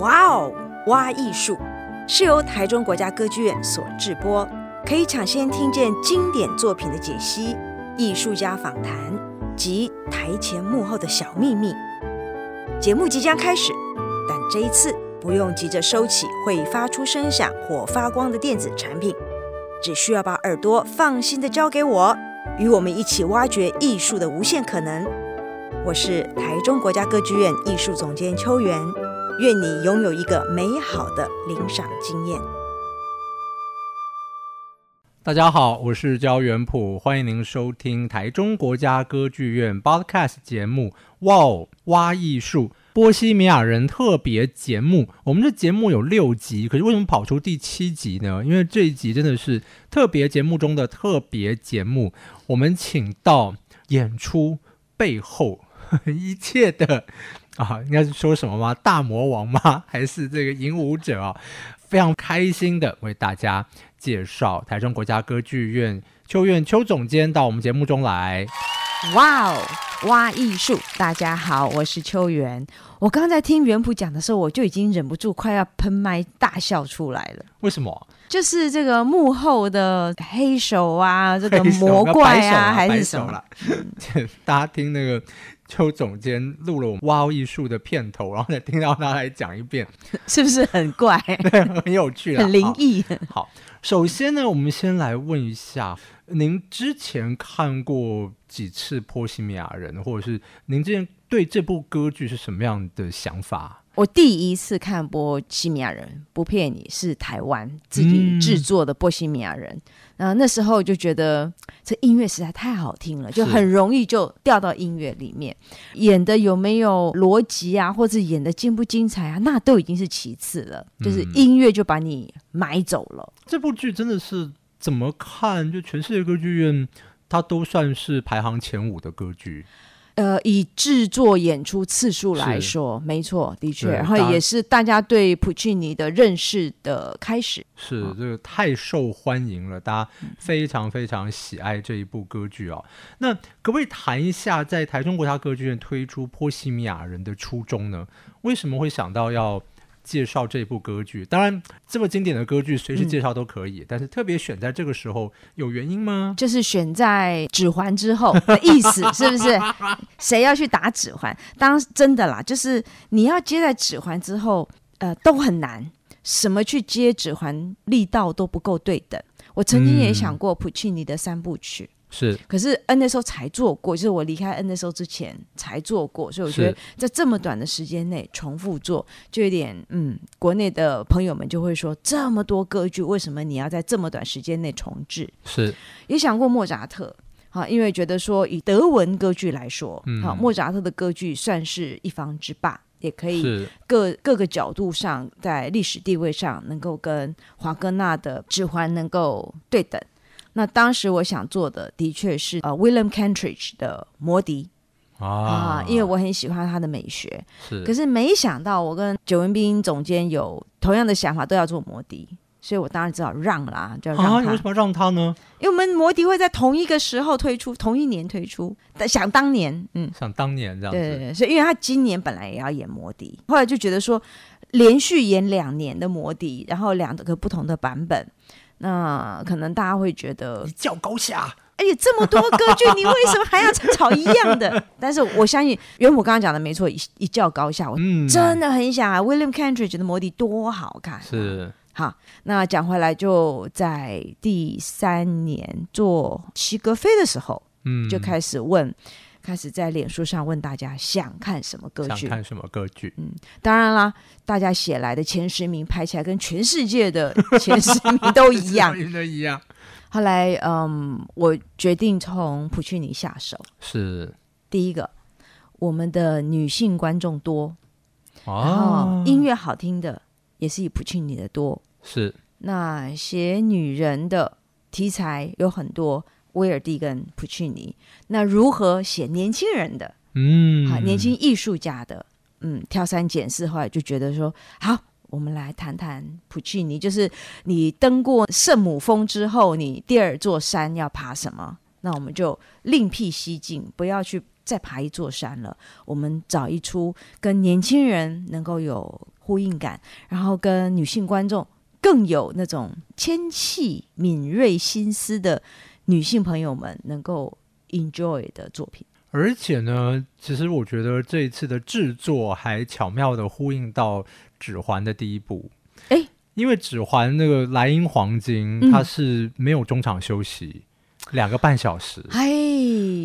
哇哦，挖艺术是由台中国家歌剧院所制播，可以抢先听见经典作品的解析、艺术家访谈及台前幕后的小秘密。节目即将开始，但这一次不用急着收起会发出声响或发光的电子产品，只需要把耳朵放心的交给我，与我们一起挖掘艺术的无限可能。我是台中国家歌剧院艺术总监秋元，愿你拥有一个美好的领赏经验。大家好，我是焦元溥，欢迎您收听台中国家歌剧院 Podcast 节目《哇哦挖艺术波西米亚人特别节目》。我们这节目有六集，可是为什么跑出第七集呢？因为这一集真的是特别节目中的特别节目，我们请到演出背后。一切的啊，应该是说什么吗？大魔王吗？还是这个影舞者啊？非常开心的为大家介绍台中国家歌剧院秋院秋总监到我们节目中来。哇哦，哇艺术！大家好，我是邱元。我刚才听元普讲的时候，我就已经忍不住快要喷麦大笑出来了。为什么？就是这个幕后的黑手啊，这个魔怪啊，还是什么？大家听那个。秋总监录了我们哇哦艺术的片头，然后再听到他来讲一遍，是不是很怪？对，很有趣，很灵异。好，首先呢，我们先来问一下，您之前看过几次《波西米亚人》，或者是您之前对这部歌剧是什么样的想法？我第一次看《波西米亚人》，不骗你，是台湾自己制作的《波西米亚人》。嗯，呃，那时候就觉得这音乐实在太好听了，就很容易就掉到音乐里面。演的有没有逻辑啊，或者演的精不精彩啊，那都已经是其次了。就是音乐就把你买走了。嗯，这部剧真的是怎么看？就全世界歌剧院，它都算是排行前五的歌剧。呃，以制作演出次数来说，没错，的确，然后也是大家对普契尼的认识的开始。是这个太受欢迎了，大家非常非常喜爱这一部歌剧哦。那可不可以谈一下，在台中国家歌剧院推出《波西米亚人》的初衷呢？为什么会想到要？介绍这部歌剧，当然这么经典的歌剧，随时介绍都可以。嗯、但是特别选在这个时候，有原因吗？就是选在指环之后 的意思，是不是？谁要去打指环？当真的啦，就是你要接在指环之后，呃，都很难。什么去接指环，力道都不够对等。我曾经也想过普契尼的三部曲。嗯是，可是 NSO 才做过，就是我离开 NSO 之前才做过，所以我觉得在这么短的时间内重复做，就有点嗯，国内的朋友们就会说，这么多歌剧，为什么你要在这么短时间内重置？是，也想过莫扎特，好，因为觉得说以德文歌剧来说，好，嗯，莫扎特的歌剧算是一方之霸，也可以各各个角度上在历史地位上能够跟华格纳的指环能够对等。那当时我想做的，的确是呃，William Kentridge 的《魔笛》啊，啊，因为我很喜欢他的美学。是，可是没想到我跟九文斌总监有同样的想法，都要做《魔笛》，所以我当然只好让啦，就让他。啊，为什么让他呢？因为我们《魔笛》会在同一个时候推出，同一年推出。想当年，嗯，想当年这样子。对对对，所以因为他今年本来也要演《魔笛》，后来就觉得说，连续演两年的《魔笛》，然后两个不同的版本。那可能大家会觉得一较高下，哎呀，这么多歌剧，你为什么还要炒一样的？但是我相信，原我刚刚讲的没错，一一较高下，我真的很想啊。William Kentridge 的《魔笛》多好看，啊，是好。那讲回来，就在第三年做齐格飞的时候，嗯，就开始问。开始在脸书上问大家想看什么歌剧？想看什么歌剧？嗯，当然啦，大家写来的前十名排起来跟全世界的 前十名都一样，都一样。后来，嗯，我决定从普契尼下手。是第一个，我们的女性观众多，哦，然后音乐好听的也是以普契尼的多。是那写女人的题材有很多。威尔第跟普契尼，那如何写年轻人的？嗯，好，年轻艺术家的，嗯，挑三拣四，后来就觉得说，好，我们来谈谈普契尼。就是你登过圣母峰之后，你第二座山要爬什么？那我们就另辟蹊径，不要去再爬一座山了。我们找一出跟年轻人能够有呼应感，然后跟女性观众更有那种纤细敏锐心思的女性朋友们能够 enjoy 的作品。而且呢，其实我觉得这一次的制作还巧妙的呼应到《指环》的第一部。诶，因为《指环》那个莱茵黄金，它是没有中场休息，嗯、两个半小时。哎，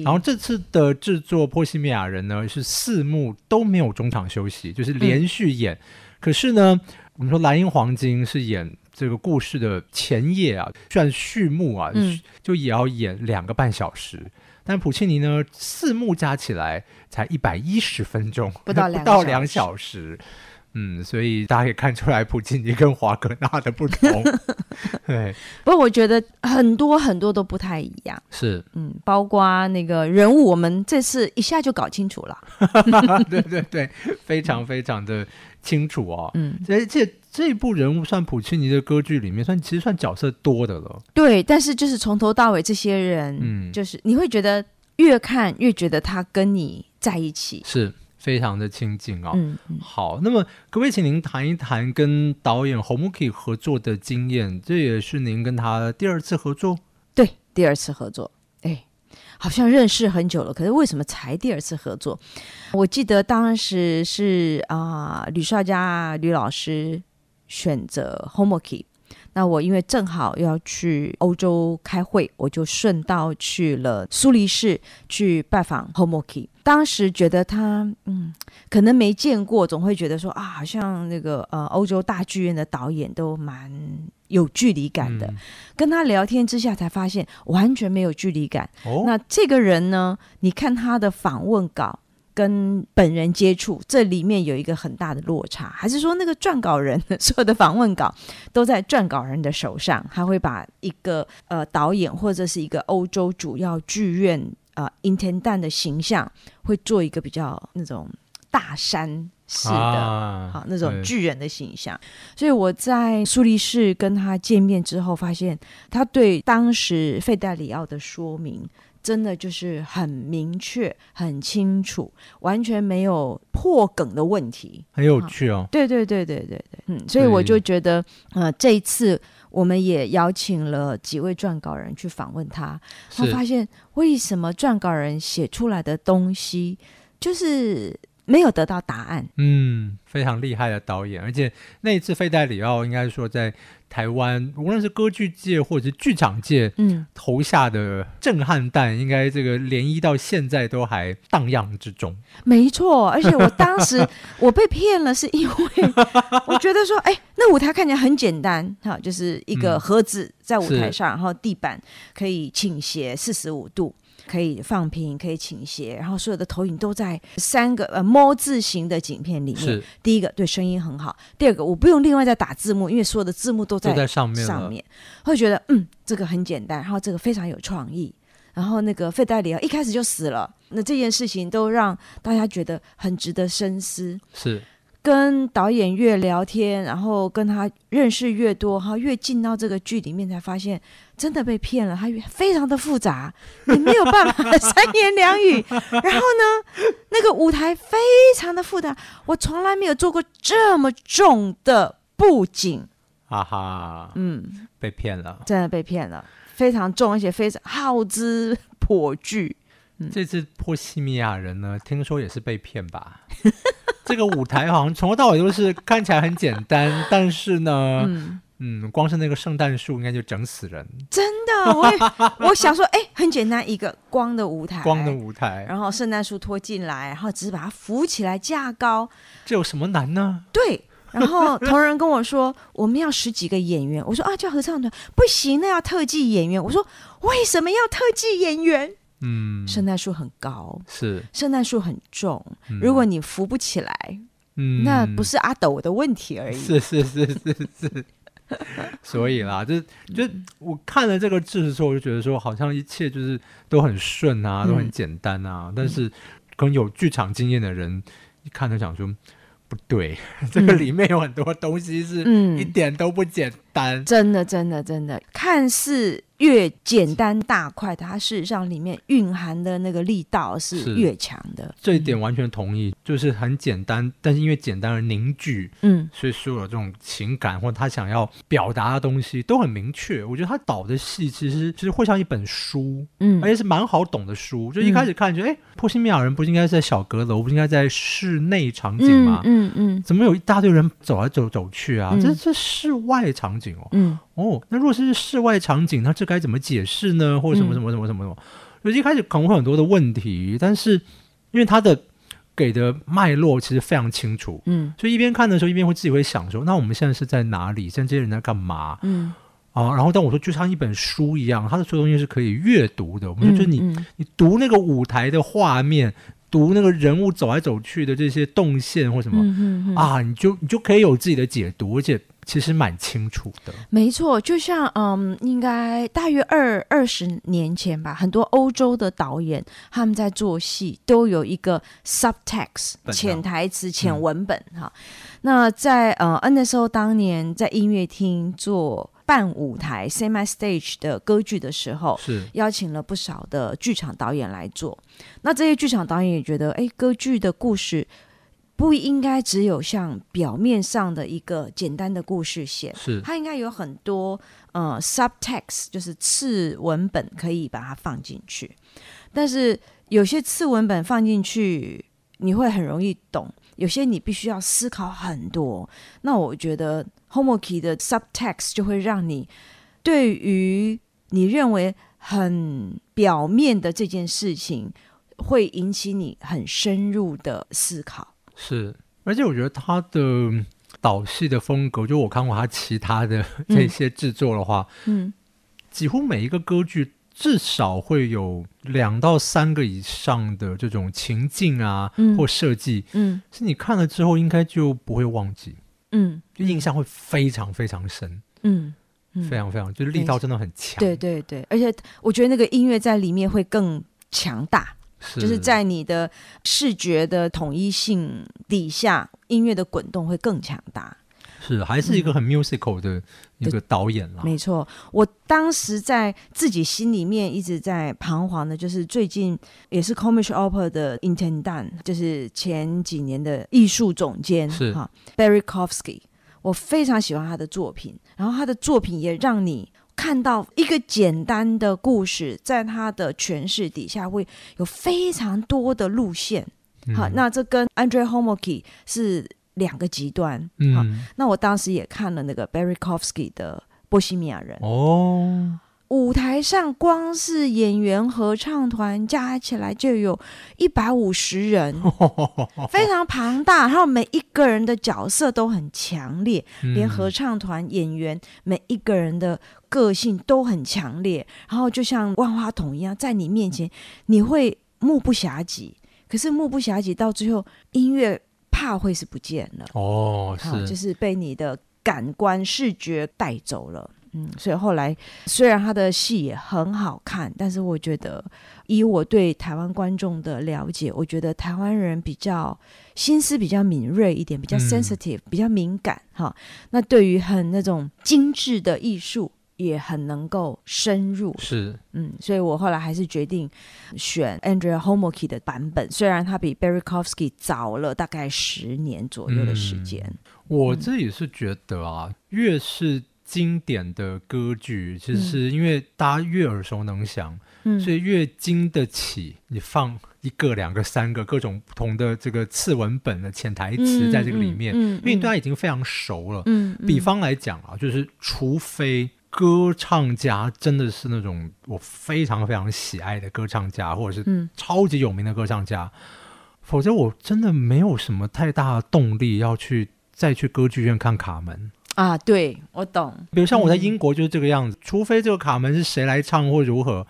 然后这次的制作《波西米亚人》呢，是四幕都没有中场休息，就是连续演。嗯、可是呢，我们说莱茵黄金是演这个故事的前夜啊，算序幕啊，嗯、就也要演两个半小时。但普契尼呢，四幕加起来才一百一十分钟，不到不到两小时。嗯，所以大家可以看出来普契尼跟华格纳的不同。对，不过我觉得很多很多都不太一样。是，嗯，包括那个人物，我们这次一下就搞清楚了。对对对，非常非常的清楚哦。嗯，而且这一部人物算普契尼的歌剧里面算其实算角色多的了。对，但是就是从头到尾这些人，嗯，就是你会觉得越看越觉得他跟你在一起。是。非常的亲近哦。嗯嗯、好，那么可不可以请您谈一谈跟导演侯姆基合作的经验？这也是您跟他第二次合作？对，第二次合作。哎，好像认识很久了，可是为什么才第二次合作？我记得当时是啊、呃，吕少佳吕老师选择 Homoki，。那我因为正好要去欧洲开会，我就顺道去了苏黎世去拜访 Homoki。当时觉得他，嗯，可能没见过，总会觉得说啊，好像那个呃，欧洲大剧院的导演都蛮有距离感的。嗯、跟他聊天之下，才发现完全没有距离感。哦、那这个人呢，你看他的访问稿。跟本人接触，这里面有一个很大的落差，还是说那个撰稿人所有的访问稿都在撰稿人的手上？他会把一个呃导演或者是一个欧洲主要剧院呃 intendant 的形象，会做一个比较那种大山式的啊，好那种巨人的形象。所以我在苏黎世跟他见面之后，发现他对当时费戴里奥的说明。真的就是很明确、很清楚，完全没有破梗的问题，很有趣哦。对对对对对对，嗯，所以我就觉得，对呃，这一次我们也邀请了几位撰稿人去访问他，他发现为什么撰稿人写出来的东西就是没有得到答案。嗯，非常厉害的导演，而且那一次费代里奥应该说在。台湾无论是歌剧界或者是剧场界，嗯，投下的震撼弹，应该这个涟漪到现在都还荡漾之中。没错，而且我当时 我被骗了，是因为 我觉得说，哎，那舞台看起来很简单，哈，就是一个盒子在舞台上，嗯、然后地板可以倾斜四十五度。可以放平，可以倾斜，然后所有的投影都在三个呃猫字形的景片里面。是第一个，对声音很好；第二个，我不用另外再打字幕，因为所有的字幕都在在上面。上面会觉得嗯，这个很简单，然后这个非常有创意。然后那个费戴里奥一开始就死了，那这件事情都让大家觉得很值得深思。是。跟导演越聊天，然后跟他认识越多，哈，越进到这个剧里面，才发现真的被骗了。他非常的复杂，你没有办法 三言两语。然后呢，那个舞台非常的复杂，我从来没有做过这么重的布景。哈哈，嗯，被骗了，真的被骗了，非常重，而且非常耗资颇巨。嗯、这次波西米亚人呢，听说也是被骗吧？这个舞台好像从头到尾都是看起来很简单，但是呢，嗯，嗯，光是那个圣诞树应该就整死人。真的，我也我想说，哎，很简单，一个光的舞台，光的舞台，然后圣诞树拖进来，然后只是把它扶起来架高，这有什么难呢？对。然后同仁跟我说，我们要十几个演员，我说啊，叫合唱团不行，那要特技演员。我说为什么要特技演员？嗯，圣诞树很高，是。圣诞树很重，嗯、如果你扶不起来，嗯，那不是阿斗的问题而已。是是是是是，所以啦，就就我看了这个字的时候，我就觉得说，好像一切就是都很顺啊，都很简单啊。嗯、但是，可能有剧场经验的人一看就想说。不对，这个里面有很多东西是一点都不简单。嗯，真的，真的，真的，看似越简单大块的，它事实上里面蕴含的那个力道是越强的。这一点完全同意，就是很简单，但是因为简单而凝聚，嗯，所以所有的这种情感或者他想要表达的东西都很明确。我觉得他导的戏其实其实会像一本书，嗯，而且是蛮好懂的书。就一开始看觉得，哎、嗯，波西米亚人不是应该在小阁楼，不是应该在室内场景吗？嗯嗯，嗯，怎么有一大堆人走来走走去啊？嗯、这是室外场景哦，嗯。哦，那如果是室外场景，那这该怎么解释呢？或者什么什么什么什么什么？所以一开始可能会很多的问题，但是因为它的给的脉络其实非常清楚，嗯，所以一边看的时候，一边会自己会想说，那我们现在是在哪里？现在这些人在干嘛？嗯，啊，然后但我说就像一本书一样，它的所有东西是可以阅读的。我们说就是你、嗯、你读那个舞台的画面，读那个人物走来走去的这些动线或什么、啊，你就你就可以有自己的解读，而且。其实蛮清楚的，没错，就像嗯，应该大约二二十年前吧，很多欧洲的导演他们在做戏都有一个 subtext 潜台词、潜文本哈、嗯。那在呃 NSO 当年在音乐厅做半舞台 semi stage 的歌剧的时候，是邀请了不少的剧场导演来做。那这些剧场导演也觉得，哎，歌剧的故事。不应该只有像表面上的一个简单的故事线，是它应该有很多呃 subtext，就是次文本可以把它放进去。但是有些次文本放进去你会很容易懂，有些你必须要思考很多。那我觉得 Homolky 的 subtext 就会让你对于你认为很表面的这件事情，会引起你很深入的思考。是，而且我觉得他的导戏的风格，就我看过他其他的这些制作的话，嗯，几乎每一个歌剧至少会有两到三个以上的这种情境啊，嗯、或设计，嗯，是你看了之后应该就不会忘记，嗯，就印象会非常非常深，嗯，嗯。非常非常，就是力道真的很强，对对对，而且我觉得那个音乐在里面会更强大。是就是在你的视觉的统一性底下，音乐的滚动会更强大。是，还是一个很 musical 的一个导演啦。嗯、没错，我当时在自己心里面一直在彷徨的，就是最近也是 Comic Opera 的 Intendant，就是前几年的艺术总监是哈 Berikowski，我非常喜欢他的作品，然后他的作品也让你。看到一个简单的故事，在他的诠释底下会有非常多的路线。嗯、好，那这跟 Andrei Homolky 是两个极端。嗯，好，那我当时也看了那个 berykovsky 的《波西米亚人》。哦。舞台上光是演员合唱团加起来就有一百五十人，非常庞大。然后每一个人的角色都很强烈，连合唱团演员每一个人的个性都很强烈。然后就像万花筒一样，在你面前你会目不暇给。可是目不暇给到最后，音乐怕会是不见了哦，是，就是被你的感官视觉带走了。嗯，所以后来虽然他的戏也很好看，但是我觉得以我对台湾观众的了解，我觉得台湾人比较心思比较敏锐一点，比较 sensitive，、嗯、比较敏感哈。那对于很那种精致的艺术也很能够深入。是，嗯，所以我后来还是决定选 Andrea Homolky 的版本，虽然他比 Berikowski 早了大概十年左右的时间。嗯、我自己是觉得啊，嗯、越是经典的歌剧，其实是因为大家越耳熟能详，嗯，所以越经得起你放一个、两个、三个各种不同的这个次文本的潜台词在这个里面，嗯，嗯，嗯，因为大家已经非常熟了。比方来讲啊，就是除非歌唱家真的是那种我非常非常喜爱的歌唱家，或者是超级有名的歌唱家，嗯，否则我真的没有什么太大的动力要去再去歌剧院看卡门。啊，对，我懂。比如像我在英国就是这个样子，嗯、除非这个卡门是谁来唱或如何，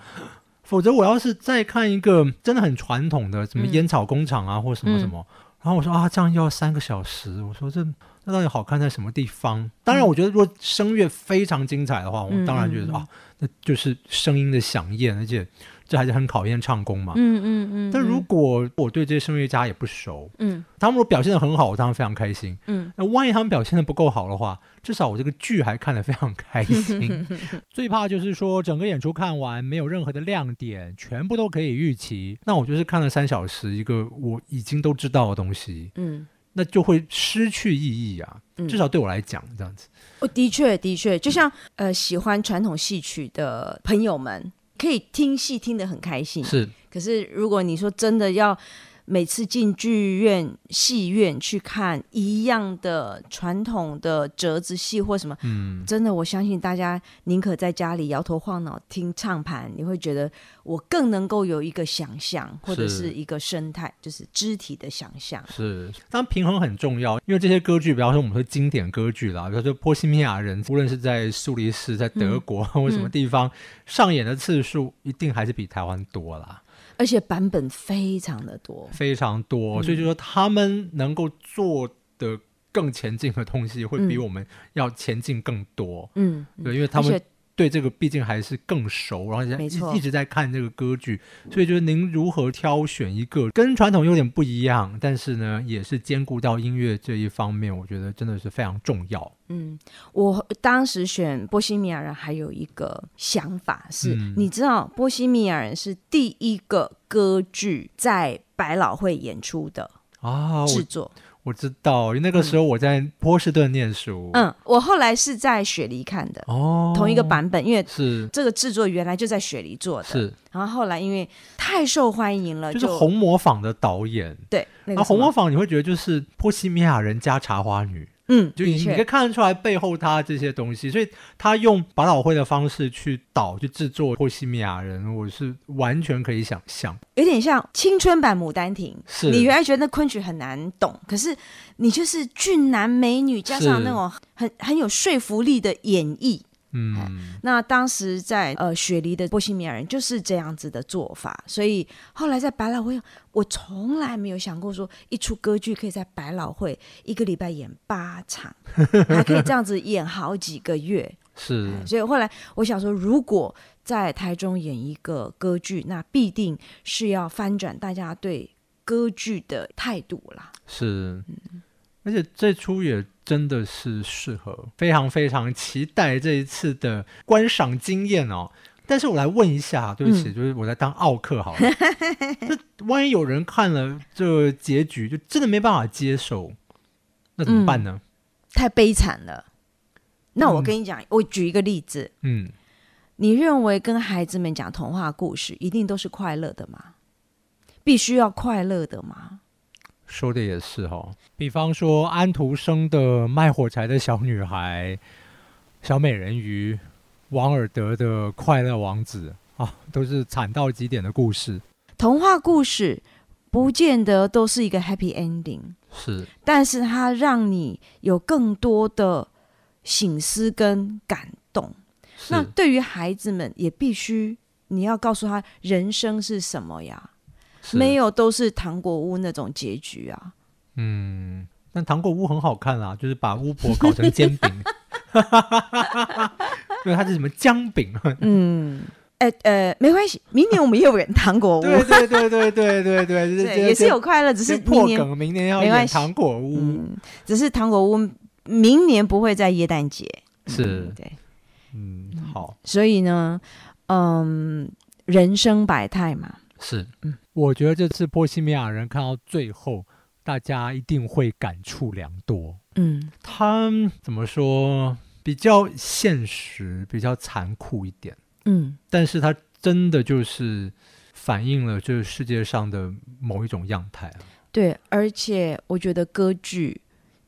否则我要是再看一个真的很传统的什么烟草工厂啊、嗯、或什么什么，然后我说啊，这样要三个小时，我说这那到底好看在什么地方？当然，我觉得如果声乐非常精彩的话，我当然觉得、嗯、啊，那就是声音的响艳，而且这还是很考验唱功嘛。嗯嗯嗯。但如果我对这些声乐家也不熟，嗯，他们如果表现的很好，我当然非常开心。嗯，那万一他们表现的不够好的话，至少我这个剧还看得非常开心。最怕就是说整个演出看完没有任何的亮点，全部都可以预期，那我就是看了三小时一个我已经都知道的东西。嗯。那就会失去意义啊！至少对我来讲，这样子。哦，的确，的确，就像呃，喜欢传统戏曲的朋友们，可以听戏听得很开心。是。可是如果你说真的要。每次进剧院、戏院去看一样的传统的折子戏或什么，嗯，真的，我相信大家宁可在家里摇头晃脑听唱盘，你会觉得我更能够有一个想象或者是一个生态，就是肢体的想象。是，当然平衡很重要，因为这些歌剧，比方说我们说经典歌剧啦，比如说《波西米亚人》，无论是在苏黎世、在德国、嗯、或什么地方、嗯、上演的次数，一定还是比台湾多啦。而且版本非常的多，非常多，所以就说他们能够做的更前进的东西，会比我们要前进更多。嗯，对，因为他们。对这个毕竟还是更熟，然后一直一直在看这个歌剧，所以就是您如何挑选一个跟传统有点不一样，但是呢也是兼顾到音乐这一方面，我觉得真的是非常重要。嗯，我当时选《波西米亚人》还有一个想法是，嗯、你知道《波西米亚人》是第一个歌剧在百老汇演出的啊制作。哦我知道，因为那个时候我在波士顿念书。嗯，我后来是在雪梨看的，哦，同一个版本，因为是这个制作原来就在雪梨做的，是。然后后来因为太受欢迎了，就是红模仿的导演，对，那个红模仿你会觉得就是波西米亚人加茶花女。嗯，就你你可以看得出来背后他这些东西，所以他用百老汇的方式去导去制作《波西米亚人》，我是完全可以想象，有点像青春版《牡丹亭》。是你原来觉得那昆曲很难懂，可是你就是俊男美女加上那种很很有说服力的演绎。嗯，那当时在呃雪梨的波西米亚人就是这样子的做法，所以后来在百老汇，我从来没有想过说一出歌剧可以在百老汇一个礼拜演八场，还可以这样子演好几个月。是，所以后来我想说，如果在台中演一个歌剧，那必定是要翻转大家对歌剧的态度啦。是，嗯，而且这出也。真的是适合，非常非常期待这一次的观赏经验哦。但是我来问一下，对不起，嗯、就是我在当奥克好了。那万一有人看了这个结局，就真的没办法接受，那怎么办呢？嗯、太悲惨了。那我跟你讲，嗯、我举一个例子。嗯，你认为跟孩子们讲童话故事一定都是快乐的吗？必须要快乐的吗？说的也是哈、哦，比方说安徒生的《卖火柴的小女孩》、小美人鱼、王尔德的《快乐王子》啊，都是惨到极点的故事。童话故事不见得都是一个 happy ending，是，但是它让你有更多的醒思跟感动。那对于孩子们，也必须你要告诉他人生是什么呀？没有，都是糖果屋那种结局啊。嗯，但糖果屋很好看啊，就是把巫婆搞成煎饼。因为它是什么姜饼？嗯，呃呃，没关系，明年我们也有演糖果屋。对对对对对对对，也是有快乐，只是破梗，明年要演糖果屋。嗯，只是糖果屋明年不会在耶诞节。是，对，嗯，好。所以呢，嗯，人生百态嘛。是，嗯。我觉得这次波西米亚人看到最后，大家一定会感触良多。嗯，他怎么说？比较现实，比较残酷一点。嗯，但是他真的就是反映了这个世界上的某一种样态啊。对，而且我觉得歌剧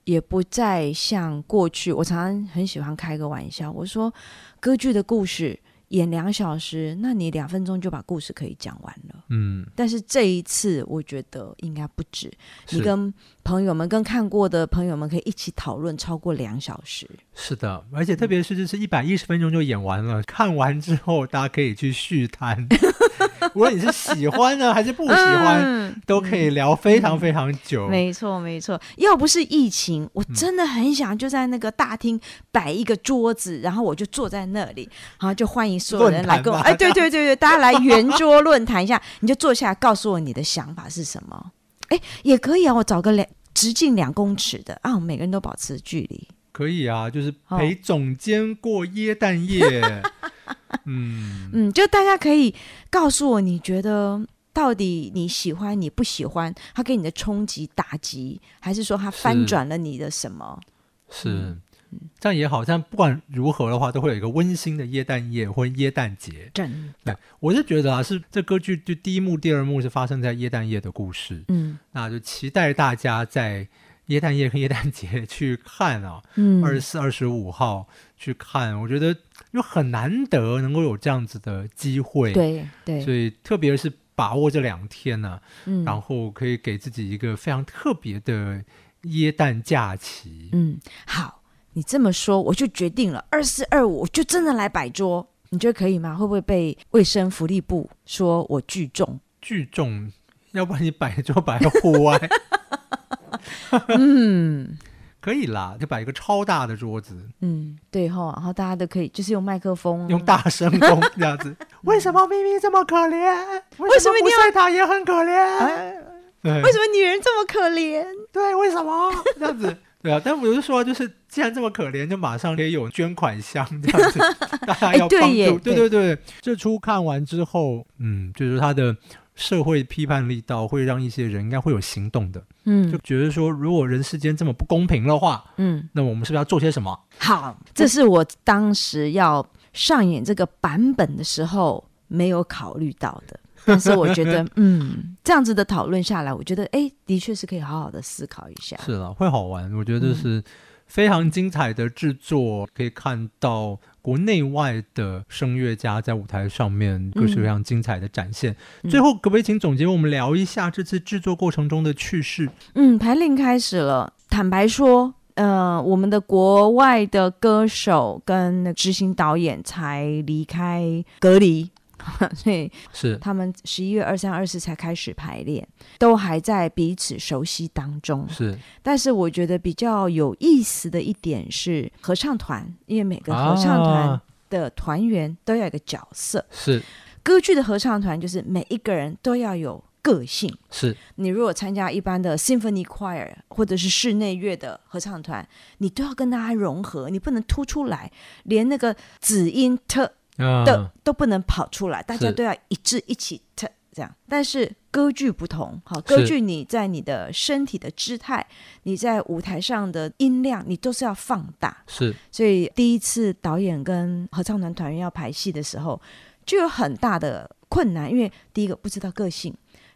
也不再像过去。我常常很喜欢开个玩笑，我说歌剧的故事。演两小时，那你两分钟就把故事可以讲完了。嗯，但是这一次我觉得应该不止。你跟朋友们、跟看过的朋友们可以一起讨论超过两小时。是的，而且特别是就是一百一十分钟就演完了，嗯、看完之后大家可以去续摊，无论你是喜欢呢还是不喜欢，嗯、都可以聊非常非常久。嗯、没错，没错。要不是疫情，我真的很想就在那个大厅摆一个桌子，嗯、然后我就坐在那里，然后就欢迎所有人来跟我。哎，对对对对，大家来圆桌论坛一下，你就坐下来告诉我你的想法是什么。哎，也可以啊，我找个两直径两公尺的啊，每个人都保持距离。可以啊，就是陪总监过耶诞夜。哦、嗯嗯，就大家可以告诉我，你觉得到底你喜欢你不喜欢，他给你的冲击打击，还是说他翻转了你的什么？是，嗯、这样也好，像不管如何的话，都会有一个温馨的耶诞夜或耶诞节。真的，对，我是觉得啊，是这歌剧就第一幕、第二幕是发生在耶诞夜的故事。嗯，那就期待大家在。耶诞夜和耶诞节去看啊，二十四、二十五号去看，我觉得又很难得能够有这样子的机会，对对，所以特别是把握这两天呢、啊，嗯，然后可以给自己一个非常特别的耶诞假期。嗯，好，你这么说我就决定了，二四二五我就真的来摆桌，你觉得可以吗？会不会被卫生福利部说我聚众？聚众，要不然你摆桌摆在户外。嗯，可以啦，就摆一个超大的桌子。嗯，对哈，然后大家都可以，就是用麦克风，用大声公这样子。为什么咪咪这么可怜？为什么布赛塔也很可怜？为什么女人这么可怜？对，为什么这样子？对啊，但我就说，就是既然这么可怜，就马上可以有捐款箱这样子，大家要帮助。对对对，这出看完之后，嗯，就是他的。社会批判力道会让一些人应该会有行动的，嗯，就觉得说，如果人世间这么不公平的话，嗯，那我们是不是要做些什么？好，这是我当时要上演这个版本的时候没有考虑到的，但是我觉得，嗯，这样子的讨论下来，我觉得，哎，的确是可以好好的思考一下。是了，会好玩，我觉得是非常精彩的制作，可以看到。国内外的声乐家在舞台上面各式各样精彩的展现。嗯、最后，可不可以请总结我们聊一下这次制作过程中的趣事？嗯，排练开始了。坦白说，呃，我们的国外的歌手跟执行导演才离开隔离。所以是他们十一月二三、二四才开始排练，都还在彼此熟悉当中。是，但是我觉得比较有意思的一点是合唱团，因为每个合唱团的团员都要一个角色。是，歌剧的合唱团就是每一个人都要有个性。是，你如果参加一般的 symphony choir 或者是室内乐的合唱团，你都要跟大家融合，你不能突出来，连那个子音特。的都不能跑出来，大家都要一致一起特这样。但是歌剧不同，好，歌剧你在你的身体的姿态，你在舞台上的音量，你都是要放大。是，所以第一次导演跟合唱团团员要排戏的时候，就有很大的困难，因为第一个不知道个性，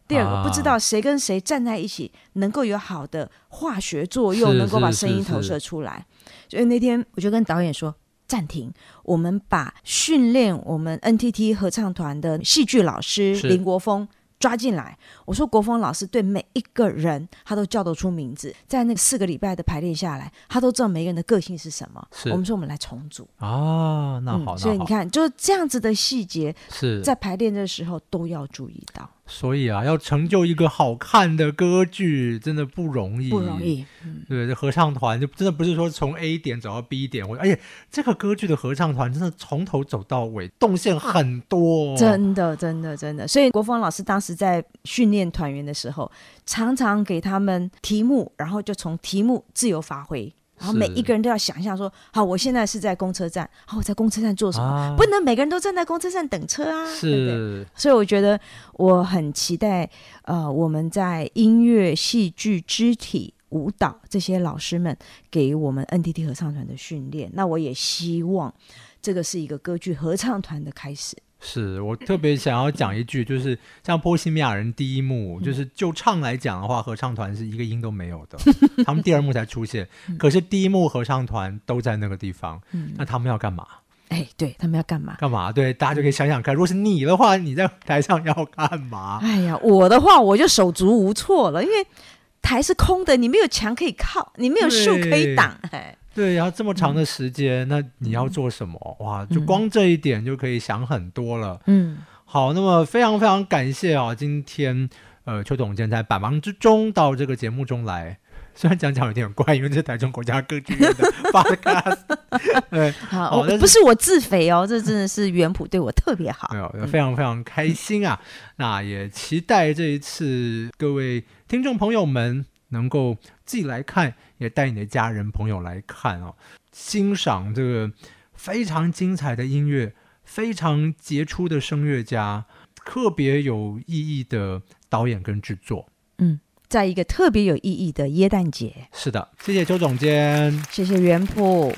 第二个不知道谁跟谁站在一起能够有好的化学作用，能够把声音投射出来。所以那天我就跟导演说。暂停，我们把训练我们 NTT 合唱团的戏剧老师林国峰抓进来。我说国峰老师对每一个人他都叫得出名字，在那四个礼拜的排练下来，他都知道每个人的个性是什么。我们说我们来重组。啊，那好，嗯，所以你看就是这样子的细节，是。在排练的时候都要注意到。所以啊，要成就一个好看的歌剧，真的不容易，不容易。嗯、对，这合唱团就真的不是说从 A 点走到 B 点，而且这个歌剧的合唱团真的从头走到尾，动线很多，真的，真的，真的。所以国峰老师当时在训练团员的时候，常常给他们题目，然后就从题目自由发挥。然后每一个人都要想象说，好，我现在是在公车站，好，我在公车站做什么？啊、不能每个人都站在公车站等车啊，是对不对？所以我觉得我很期待，呃，我们在音乐、戏剧、肢体、舞蹈这些老师们给我们 NTT 合唱团的训练。那我也希望这个是一个歌剧合唱团的开始。是我特别想要讲一句，就是像波西米亚人第一幕，嗯、就是就唱来讲的话，合唱团是一个音都没有的，他们第二幕才出现，可是第一幕合唱团都在那个地方，嗯、那他们要干嘛？哎，对他们要干嘛？干嘛？对，大家就可以想想看，如果是你的话，你在台上要干嘛？哎呀，我的话我就手足无措了，因为台是空的，你没有墙可以靠，你没有树可以挡，哎。对，然后这么长的时间，嗯、那你要做什么？哇，就光这一点就可以想很多了。嗯，好，那么非常非常感谢啊，今天呃邱总监在百忙之中到这个节目中来。虽然讲讲有点怪，因为这是台中国家歌剧院的 podcast 对，好，我不是我自肥哦，这真的是元普对我特别好，没有，非常非常开心啊。嗯、那也期待这一次各位听众朋友们能够自己来看，也带你的家人朋友来看哦，欣赏这个非常精彩的音乐，非常杰出的声乐家，特别有意义的导演跟制作，嗯。在一个特别有意义的耶诞节，是的，谢谢周总监，谢谢袁普。